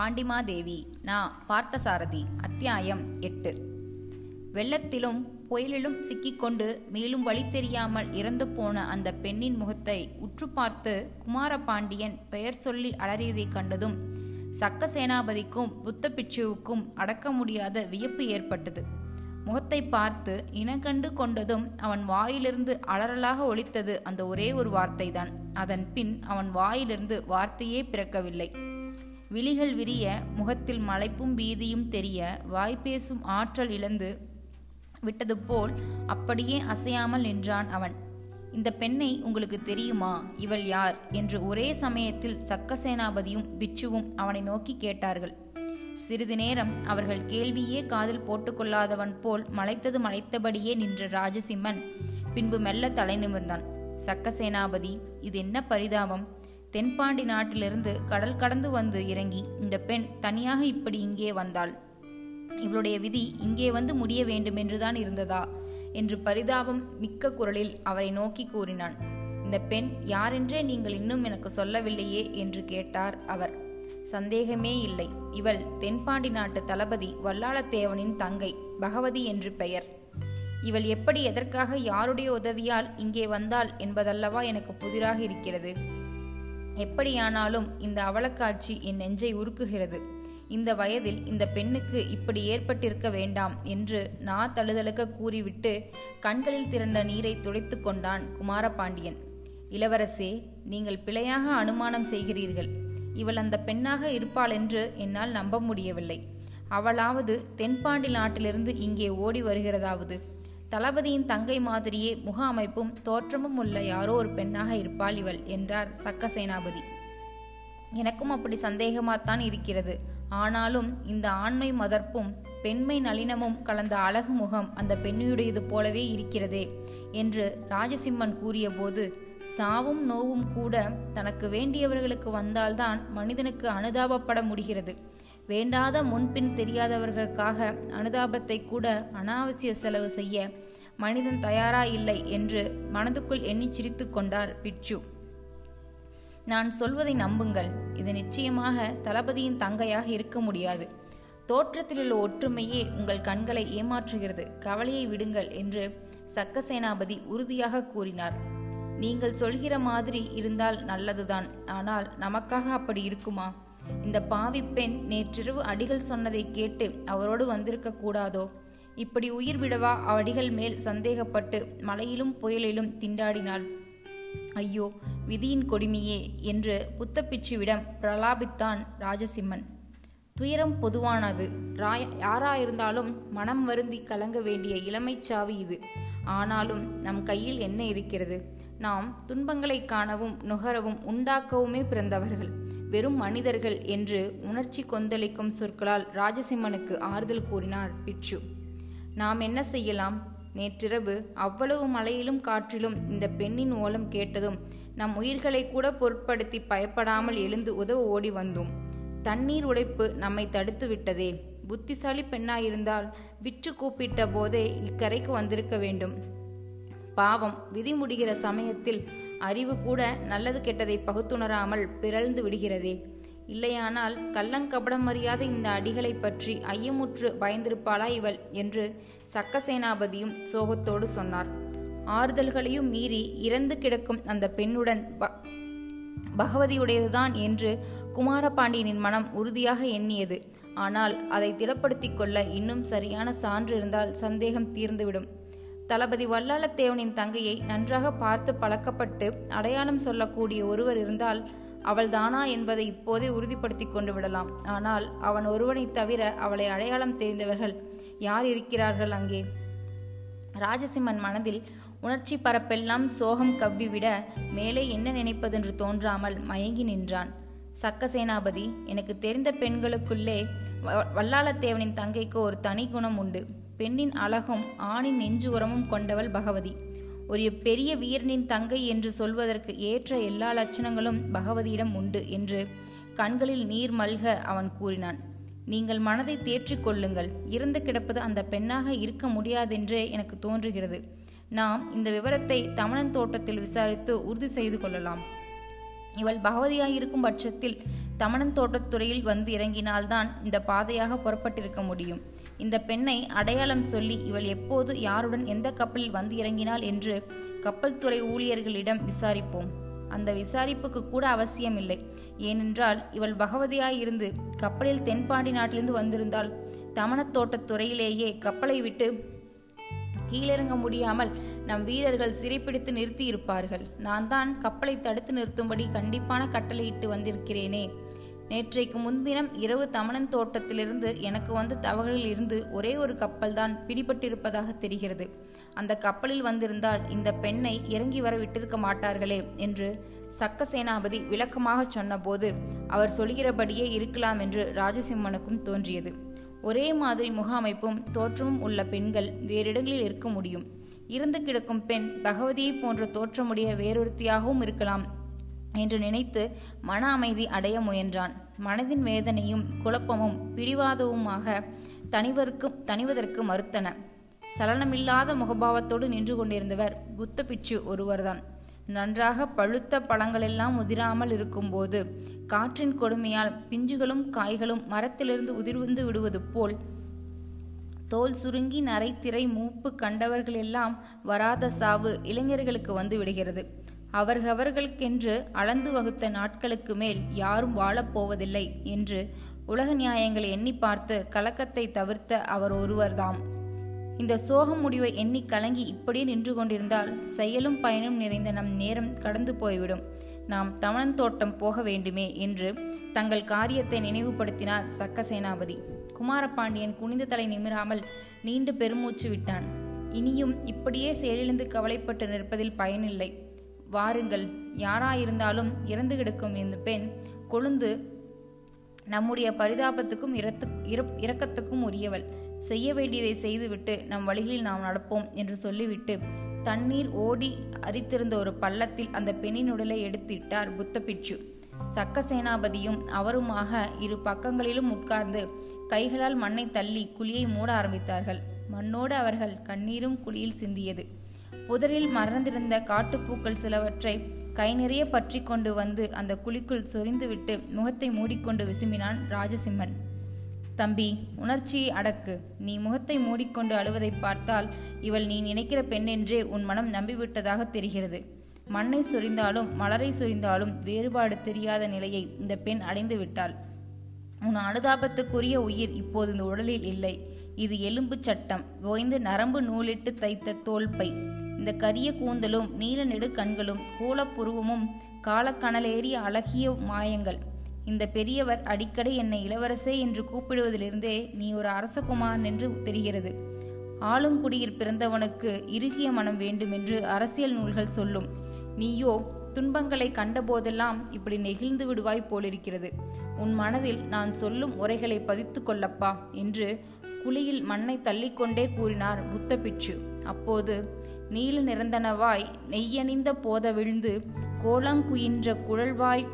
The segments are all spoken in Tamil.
பாண்டிமாதேவி நா பார்த்தசாரதி அத்தியாயம் எட்டு. வெள்ளத்திலும் புயலிலும் சிக்கிக்கொண்டு மேலும் வழி தெரியாமல் இறந்து போன அந்த பெண்ணின் முகத்தை உற்று பார்த்து குமார பாண்டியன் பெயர் சொல்லி அலறியதைக் கண்டதும் சக்க சேனாபதிக்கும் புத்த பிட்சுவுக்கும் அடக்க முடியாத வியப்பு ஏற்பட்டது. முகத்தை பார்த்து இனக்கண்டு கொண்டதும் அவன் வாயிலிருந்து அலறலாக ஒலித்தது அந்த ஒரே ஒரு வார்த்தைதான். அதன் பின் அவன் வாயிலிருந்து வார்த்தையே பிறக்கவில்லை. விழிகள் விரிய முகத்தில் மலைப்பும் பீதியும் தெரிய வாய்ப்பேசும் ஆற்றல் இழந்து விட்டது போல் அப்படியே அசையாமல் நின்றான் அவன். இந்த பெண்ணை உங்களுக்கு தெரியுமா? இவள் யார்? என்று ஒரே சமயத்தில் சக்கசேனாபதியும் பிச்சுவும் அவனை நோக்கி கேட்டார்கள். சிறிது நேரம் அவர்கள் கேள்வியே காதில் போட்டுக்கொள்ளாதவன் போல் மலைத்தது மலைத்தபடியே நின்ற ராஜசிம்மன் பின்பு மெல்ல தலை நிமிர்ந்தான். சக்கசேனாபதி இது என்ன பரிதாபம்? தென்பாண்டி நாட்டிலிருந்து கடல் கடந்து வந்து இறங்கி இந்த பெண் தனியாக இப்படி இங்கே வந்தாள். இவளுடைய விதி இங்கே வந்து முடிய வேண்டுமென்றுதான் இருந்ததா? என்று பரிதாபம் மிக்க குரலில் அவரை நோக்கி கூறினான். இந்த பெண் யாரென்றே நீங்கள் இன்னும் எனக்கு சொல்லவில்லையே என்று கேட்டார் அவர். சந்தேகமே இல்லை. இவள் தென்பாண்டி நாட்டு தளபதி வல்லாளத்தேவனின் தங்கை பகவதி என்று பெயர். இவள் எப்படி எதற்காக யாருடைய உதவியால் இங்கே வந்தாள் என்பதல்லவா எனக்கு புதிராக இருக்கிறது. எப்படியானாலும் இந்த அவலக்காட்சி என் நெஞ்சை உருக்குகிறது. இந்த வயதில் இந்த பெண்ணுக்கு இப்படி ஏற்பட்டிருக்க வேண்டாம் என்று நா தழுதழுக்க கூறிவிட்டு கண்களில் திரண்ட நீரை துடைத்து கொண்டான் குமாரபாண்டியன். இளவரசே நீங்கள் பிழையாக அனுமானம் செய்கிறீர்கள். இவள் அந்த பெண்ணாக இருப்பாள் என்று என்னால் நம்ப முடியவில்லை. அவளாவது தென்பாண்டி நாட்டிலிருந்து இங்கே ஓடி வருகிறதாவது? தளபதியின் தங்கை மாதிரியே முக அமைப்பும் தோற்றமும் உள்ள யாரோ ஒரு பெண்ணாக இருப்பாள் இவள் என்றார் சக்க சேனாபதி எனக்கும் அப்படி சந்தேகமாகத்தான் இருக்கிறது. ஆனாலும் இந்த ஆண்மை மதர்ப்பும் பெண்மை நளினமும் கலந்த அழகு முகம் அந்த பெண்ணுடையது போலவே இருக்கிறதே என்று ராஜசிம்மன் கூறியபோது சாவும் நோவும் கூட தனக்கு வேண்டியவர்களுக்கு வந்தால்தான் மனிதனுக்கு அனுதாபப்பட முடிகிறது. வேண்டாத முன்பின் தெரியாதவர்களுக்காக அனுதாபத்தை கூட அனாவசிய செலவு செய்ய மனிதன் தயாரா இல்லை என்று மனதுக்குள் எண்ணி சிரித்து கொண்டார் பிட்சு நான் சொல்வதை நம்புங்கள். இது நிச்சயமாக தளபதியின் தங்கையாக இருக்க முடியாது. தோற்றத்திலுள்ள ஒற்றுமையே உங்கள் கண்களை ஏமாற்றுகிறது. கவலையை விடுங்கள் என்று சக்கசேனாபதி உறுதியாக கூறினார். நீங்கள் சொல்கிற மாதிரி இருந்தால் நல்லதுதான். ஆனால் நமக்காக அப்படி இருக்குமா? இந்த பாவி பெண் நேற்றிரவு அடிகள் சொன்னதை கேட்டு அவரோடு வந்திருக்க கூடாதோ? இப்படி உயிர் விடவா? அடிகள் மேல் சந்தேகப்பட்டு மலையிலும் புயலிலும் திண்டாடினாள். ஐயோ விதியின் கொடுமையே என்று புத்தப்பிச்சுவிடம் பிரலாபித்தான் ராஜசிம்மன். துயரம் பொதுவானது. ராய யாராயிருந்தாலும் மனம் வருந்தி கலங்க வேண்டிய இளமை சாவி இது. ஆனாலும் நம் கையில் என்ன இருக்கிறது? நாம் துன்பங்களை காணவும் நுகரவும் உண்டாக்கவுமே பிறந்தவர்கள். வெறும் மனிதர்கள் என்று உணர்ச்சி கொந்தளிக்கும் சொற்களால் ராஜசிம்மனுக்கு ஆறுதல் கூறினார் பிட்சு நாம் என்ன செய்யலாம்? நேற்றிரவு அவ்வளவு மழையிலும் காற்றிலும் இந்த பெண்ணின் ஓலம் கேட்டதும் நம் உயிர்களை கூட பொருட்படுத்தி பயப்படாமல் எழுந்து உதவ ஓடி வந்தோம். தண்ணீர் உடைப்பு நம்மை தடுத்து விட்டதே. புத்திசாலி பெண்ணாயிருந்தால் விற்று கூப்பிட்ட போதே இக்கரைக்கு வந்திருக்க வேண்டும். பாவம் விதி முடிகிற சமயத்தில் அறிவு கூட நல்லது கெட்டதை பகுத்துணராமல் பிறழ்ந்து விடுகிறதே. இல்லையானால் கள்ளங்கபடம் அறியாத இந்த அடிகளை பற்றி ஐயமுற்று பயந்திருப்பாளா இவள் என்று சக்கசேனாபதியும் சோகத்தோடு சொன்னார். ஆறுதல்களையும் மீறி இறந்து கிடக்கும் அந்த பெண்ணுடன் பகவதியுடையதுதான் என்று குமாரபாண்டியனின் மனம் உறுதியாக எண்ணியது. ஆனால் அதை திடப்படுத்திக் கொள்ள இன்னும் சரியான சான்று இருந்தால் சந்தேகம் தீர்ந்துவிடும். தளபதி வல்லாளத்தேவனின் தங்கையை நன்றாக பார்த்து பழக்கப்பட்டு அடையாளம் சொல்லக்கூடிய ஒருவர் இருந்தால் அவள் தானா என்பதை இப்போதே உறுதிப்படுத்தி கொண்டு விடலாம். ஆனால் அவன் ஒருவனை தவிர அவளை அடையாளம் தெரிந்தவர்கள் யார் இருக்கிறார்கள் அங்கே? ராஜசிம்மன் மனதில் உணர்ச்சி பரப்பெல்லாம் சோகம் கவ்விவிட மேலே என்ன நினைப்பதென்று தோன்றாமல் மயங்கி நின்றான். சக்கசேனாபதி எனக்கு தெரிந்த பெண்களுக்குள்ளே வல்லாளத்தேவனின் தங்கைக்கு ஒரு தனி குணம் உண்டு. பெண்ணின் அழகும் ஆணின் நெஞ்சு உரமும் கொண்டவள் பகவதி. ஒரு பெரிய வீரனின் தங்கை என்று சொல்வதற்கு ஏற்ற எல்லா லட்சணங்களும் பகவதியிடம் உண்டு என்று கண்களில் நீர் மல்க அவன் கூறினான். நீங்கள் மனதை தேற்றிக் கொள்ளுங்கள். இறந்து கிடப்பது அந்த பெண்ணாக இருக்க முடியாதென்றே எனக்கு தோன்றுகிறது. நாம் இந்த விவரத்தை தமணன் தோட்டத்தில் விசாரித்து உறுதி செய்து கொள்ளலாம். இவள் பகவதியாயிருக்கும் பட்சத்தில் தமணன் தோட்டத்துறையில் வந்து இறங்கினால்தான் இந்த பாதையாக புறப்பட்டிருக்க முடியும். இந்த பெண்ணை அடையாளம் சொல்லி இவள் எப்போது யாருடன் எந்த கப்பலில் வந்து இறங்கினாள் என்று கப்பல் துறை ஊழியர்களிடம் விசாரிப்போம். அந்த விசாரிப்புக்கு கூட அவசியமில்லை. ஏனென்றால் இவள் பகவதியாயிருந்து கப்பலில் தென்பாண்டி நாட்டிலிருந்து வந்திருந்தால் தமணத் துறையிலேயே கப்பலை விட்டு கீழிறங்க முடியாமல் நம் வீரர்கள் சிறைப்பிடித்து நிறுத்தி இருப்பார்கள் நான் தான் கப்பலை தடுத்து நிறுத்தும்படி கண்டிப்பான கட்டளையிட்டு வந்திருக்கிறேனே. நேற்றைக்கு முன்தினம் இரவு தமணன் தோட்டத்திலிருந்து எனக்கு வந்த தவகளில் இருந்து ஒரே ஒரு கப்பல் தான் பிடிபட்டிருப்பதாக தெரிகிறது. அந்த கப்பலில் வந்திருந்தால் இந்த பெண்ணை இறங்கி வர விட்டிருக்க மாட்டார்களே என்று சக்க சேனாபதி விளக்கமாக சொன்னபோது அவர் சொல்கிறபடியே இருக்கலாம் என்று ராஜசிம்மனுக்கும் தோன்றியது. ஒரே மாதிரி முகாமைப்பும் தோற்றமும் உள்ள பெண்கள் வேறிடங்களில் இருக்க முடியும். இருந்து கிடக்கும் பெண் பகவதியை போன்ற தோற்றமுடைய வேறொருத்தியாகவும் இருக்கலாம். என்று நினைத்து மன அமைதி அடைய முயன்றான். மனதின் வேதனையும் குழப்பமும் பிடிவாதவுமாக தனிவருக்கு தனிவதற்கு மறுத்தன. சலனமில்லாத முகபாவத்தோடு நின்று கொண்டிருந்தவர் புத்த பிச்சு ஒருவர்தான். நன்றாக பழுத்த பழங்களெல்லாம் உதிராமல் இருக்கும்போது காற்றின் கொடுமையால் பிஞ்சுகளும் காய்களும் மரத்திலிருந்து உதிர்ந்து விடுவது போல் தோல் சுருங்கி நரைத்திரை மூப்பு கண்டவர்களெல்லாம் வராத சாவு இளைஞர்களுக்கு வந்து விடுகிறது. அவர்களவர்களுக்கென்று அளந்து வகுத்த நாட்களுக்கு மேல் யாரும் வாழப்போவதில்லை என்று உலக நியாயங்களை எண்ணி பார்த்து கலக்கத்தை தவிர்த்த அவர் ஒருவர்தாம். இந்த சோகம் முடிவை எண்ணி கலங்கி இப்படியே நின்று கொண்டிருந்தால் செயலும் பயனும் நிறைந்த நம் நேரம் கடந்து போய்விடும். நாம் தமணன் தோட்டம் போக வேண்டுமே என்று தங்கள் காரியத்தை நினைவுபடுத்தினார் சக்கசேனாபதி. குமாரபாண்டியன் குனிந்த தலை நிமிராமல் நீண்டு பெருமூச்சு விட்டான். இனியும் இப்படியே செயலிழந்து கவலைப்பட்டு நிற்பதில் பயனில்லை. வாருங்கள். யாராயிருந்தாலும் இறந்து கிடக்கும் இந்த பெண் கொழுந்து நம்முடைய பரிதாபத்துக்கும் இரத்து இரக்கத்துக்கும் உரியவள். செய்ய வேண்டியதை செய்துவிட்டு நம் வழிகளில் நாம் நடப்போம் என்று சொல்லிவிட்டு தண்ணீர் ஓடி அரித்திருந்த ஒரு பள்ளத்தில் அந்த பெண்ணின் உடலை எடுத்திட்டார் புத்த பிட்சு சக்க சேனாபதியும் அவருமாக இரு பக்கங்களிலும் உட்கார்ந்து கைகளால் மண்ணை தள்ளி குழியை மூட ஆரம்பித்தார்கள். மண்ணோடு அவர்கள் கண்ணீரும் குழியில் சிந்தியது. புதரில் மறந்திருந்த காட்டுப்பூக்கள் சிலவற்றை கை நிறைய பற்றி கொண்டு வந்து அந்த குழிக்குள் சொரிந்துவிட்டு முகத்தை மூடிக்கொண்டு விசும்பினான் ராஜசிம்மன். தம்பி உணர்ச்சியை அடக்கு. நீ முகத்தை மூடிக்கொண்டு அழுவதை பார்த்தால் இவள் நீ நினைக்கிற பெண்ணென்றே உன் மனம் நம்பிவிட்டதாக தெரிகிறது. மண்ணை சொரிந்தாலும் மலரை சொரிந்தாலும் வேறுபாடு தெரியாத நிலையை இந்த பெண் அடைந்து விட்டாள். உன் அனுதாபத்துக்குரிய உயிர் இப்போது இந்த உடலில் இல்லை. இது எலும்பு சட்டம். ஓய்ந்து நரம்பு நூலிட்டு தைத்த தோல்பை இந்த கரிய கூந்தலும் நீல நெடு கண்களும் கோலப்புருவமும் காலக்கணலேறிய அழகிய மாயங்கள். இந்த பெரியவர் அடிக்கடி என்னை இளவரசே என்று கூப்பிடுவதிலிருந்தே நீ ஒரு அரசகுமாரன் என்று தெரிகிறது. ஆளுங்குடியில் பிறந்தவனுக்கு இறுகிய மனம் வேண்டும் என்று அரசியல் நூல்கள் சொல்லும். நீயோ துன்பங்களை கண்டபோதெல்லாம் இப்படி நெகிழ்ந்து விடுவாய் போலிருக்கிறது. உன் மனதில் நான் சொல்லும் உரைகளை பதித்து கொள்ளப்பா என்று குழியில் மண்ணை தள்ளிக்கொண்டே கூறினார் புத்த பிட்சு அப்போது நீல நிறந்தனவாய் நெய்யணிந்த போத விழுந்து கோலங்குயின்ற குழல்வாய்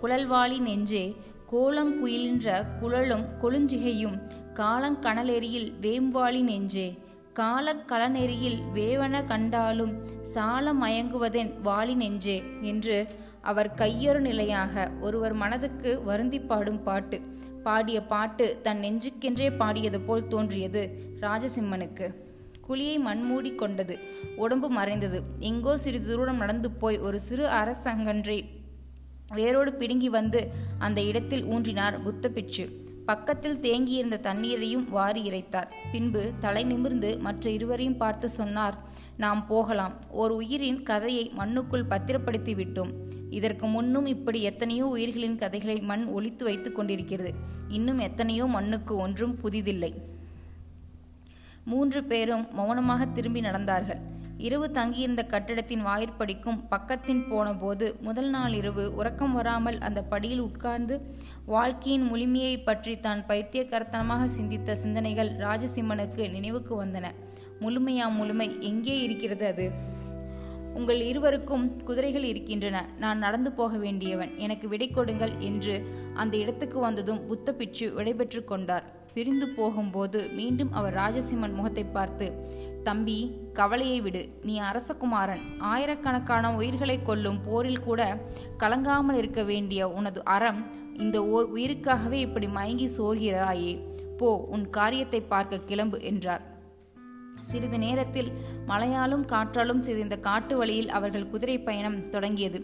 குழல்வாளி நெஞ்சே கோலங்குயின்ற குழலும் கொழுஞ்சிகையும் காலங்கணலெறியில் வேம்வாளி நெஞ்சே காலக்கலநெறியில் வேவன கண்டாலும் சால மயங்குவதென் வாளி நெஞ்சே என்று அவர் கையொரு நிலையாக ஒருவர் மனதுக்கு வருந்தி பாடும் பாட்டு. பாடிய பாட்டு தன் நெஞ்சுக்கென்றே பாடியது போல் தோன்றியது ராஜசிம்மனுக்கு. குழியை மண்மூடி கொண்டது. உடம்பு மறைந்தது. எங்கோ சிறிது தூரம் நடந்து போய் ஒரு சிறு அரசங்கன்றை வேரோடு பிடுங்கி வந்து அந்த இடத்தில் ஊன்றினார் புத்த பிட்சு. பக்கத்தில் தேங்கியிருந்த தண்ணீரையும் வாரி இறைத்தார். பின்பு தலை நிமிர்ந்து மற்ற இருவரையும் பார்த்து சொன்னார் நாம் போகலாம். ஒரு உயிரின் கதையை மண்ணுக்குள் பத்திரப்படுத்தி விட்டோம். இதற்கு முன்னும் இப்படி எத்தனையோ உயிர்களின் கதைகளை மண் ஒழித்து வைத்துக் கொண்டிருக்கிறது. இன்னும் எத்தனையோ மண்ணுக்கு ஒன்றும் புதிதில்லை. மூன்று பேரும் மௌனமாக திரும்பி நடந்தார்கள். இரவு தங்கியிருந்த கட்டிடத்தின் வாயிற்படிக்கும் பக்கத்தின் போனபோது முதல் நாள் இரவு உறக்கம் வராமல் அந்த படியில் உட்கார்ந்து வாழ்க்கையின் முழுமையை பற்றி தான் பைத்தியகர்த்தனமாக சிந்தித்த சிந்தனைகள் ராஜசிம்மனுக்கு நினைவுக்கு வந்தன. முழுமையா முழுமை எங்கே இருக்கிறது அது? உங்கள் இருவருக்கும் குதிரைகள் இருக்கின்றன. நான் நடந்து போக வேண்டியவன். எனக்கு விடை கொடுங்கள் என்று அந்த இடத்துக்கு வந்ததும் புத்த பிச்சு விடைபெற்று கொண்டார். பிரிந்து போகும்போது மீண்டும் அவர் ராஜசிம்மன் முகத்தை பார்த்து தம்பி கவலையை விடு. நீ அரசகுமாரன். ஆயிரக்கணக்கான உயிர்களை கொல்லும் போரில் கூட கலங்காமல் இருக்க வேண்டிய உனது அறம் இந்த ஓர் உயிருக்காகவே இப்படி மயங்கி சோர்கிறாயே. போ உன் காரியத்தை பார்க்க கிளம்பு என்றார். சிறிது நேரத்தில் மழையாலும் காற்றாலும் சிதைந்த காட்டு வழியில் அவர்கள் குதிரை பயணம் தொடங்கியது.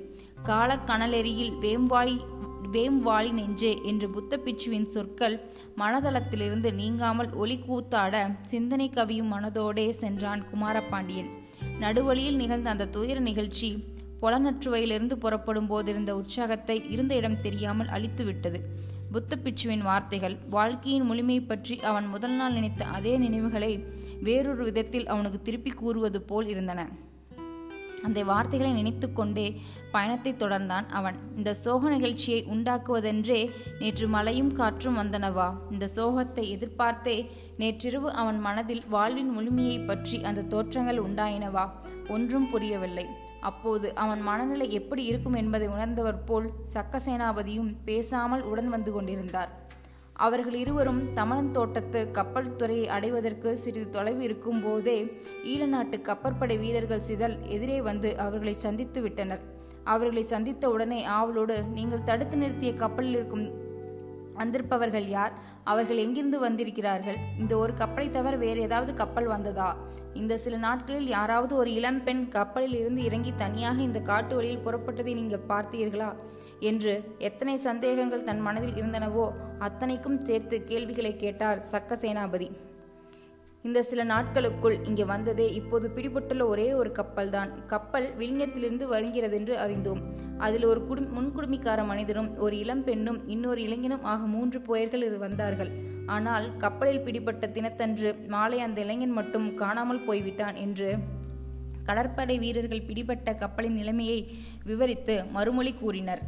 காலக்கணலெறியில் வேம்பாய் வேம்வாளி நெஞ்சே என்று புத்த பிச்சுவின் சொற்கள் மனதளத்திலிருந்து நீங்காமல் ஒளி கூத்தாட சிந்தனை கவியும் மனதோடே சென்றான் குமாரபாண்டியன். நடுவழியில் நிகழ்ந்த அந்த துயர நிகழ்ச்சி புலனற்றுவையிலிருந்து புறப்படும் போதிருந்த உற்சாகத்தை இருந்த இடம் தெரியாமல் அழித்துவிட்டது. புத்த பிச்சுவின் வார்த்தைகள் வாழ்க்கையின் முழுமை பற்றி அவன் முதல் நாள் நினைத்த அதே நினைவுகளை வேறொரு விதத்தில் அவனுக்கு திருப்பி கூறுவது போல் இருந்தன. அந்த வார்த்தைகளை நினைத்து கொண்டே பயணத்தை தொடர்ந்தான் அவன். இந்த சோக நிகழ்ச்சியை உண்டாக்குவதென்றே நேற்று மழையும் காற்றும் வந்தனவா? இந்த சோகத்தை எதிர்பார்த்தே நேற்றிரவு அவன் மனதில் வாழ்வின் முழுமையை பற்றி அந்த தோற்றங்கள் உண்டாயினவா? ஒன்றும் புரியவில்லை. அப்போது அவன் மனநிலை எப்படி இருக்கும் என்பதை உணர்ந்தவர் போல் சக்கசேனாபதியும் பேசாமல் உடன் வந்து கொண்டிருந்தார். அவர்கள் இருவரும் தமணன் தோட்டத்து கப்பல் துறையை அடைவதற்கு சிறிது தொலைவு இருக்கும் போதே ஈழநாட்டு கப்பற்படை வீரர்கள் சிதல் எதிரே வந்து அவர்களை சந்தித்து விட்டனர். அவர்களை சந்தித்த உடனே ஆவலோடு நீங்கள் தடுத்து நிறுத்திய கப்பலில் இருக்கும் வந்திருப்பவர்கள் யார்? அவர்கள் எங்கிருந்து வந்திருக்கிறார்கள்? இந்த ஒரு கப்பலை தவிர வேறு ஏதாவது கப்பல் வந்ததா? இந்த சில நாட்களில் யாராவது ஒரு இளம்பெண் கப்பலில் இருந்து இறங்கி தனியாக இந்த காட்டு வழியில் புறப்பட்டதை நீங்கள் பார்த்தீர்களா? என்று எத்தனை சந்தேகங்கள் தன் மனதில் இருந்தனவோ அத்தனைக்கும் சேர்த்து கேள்விகளை கேட்டார் சக்க சேனாபதி இந்த சில நாட்களுக்குள் இங்கே வந்ததே இப்போது பிடிபட்டுள்ள ஒரே ஒரு கப்பல் தான் கப்பல் விழுங்கத்திலிருந்து வருகிறது என்று அறிந்தோம். அதில் ஒரு குடு முன்குடுமிக்கார மனிதனும் ஒரு இளம் பெண்ணும் இன்னொரு இளைஞனும் ஆக மூன்று போயர்கள் வந்தார்கள். ஆனால் கப்பலில் பிடிபட்ட தினத்தன்று மாலை அந்த இளைஞன் மட்டும் காணாமல் போய்விட்டான் என்று கடற்படை வீரர்கள் பிடிபட்ட கப்பலின் நிலைமையை விவரித்து மறுமொழி கூறினர்.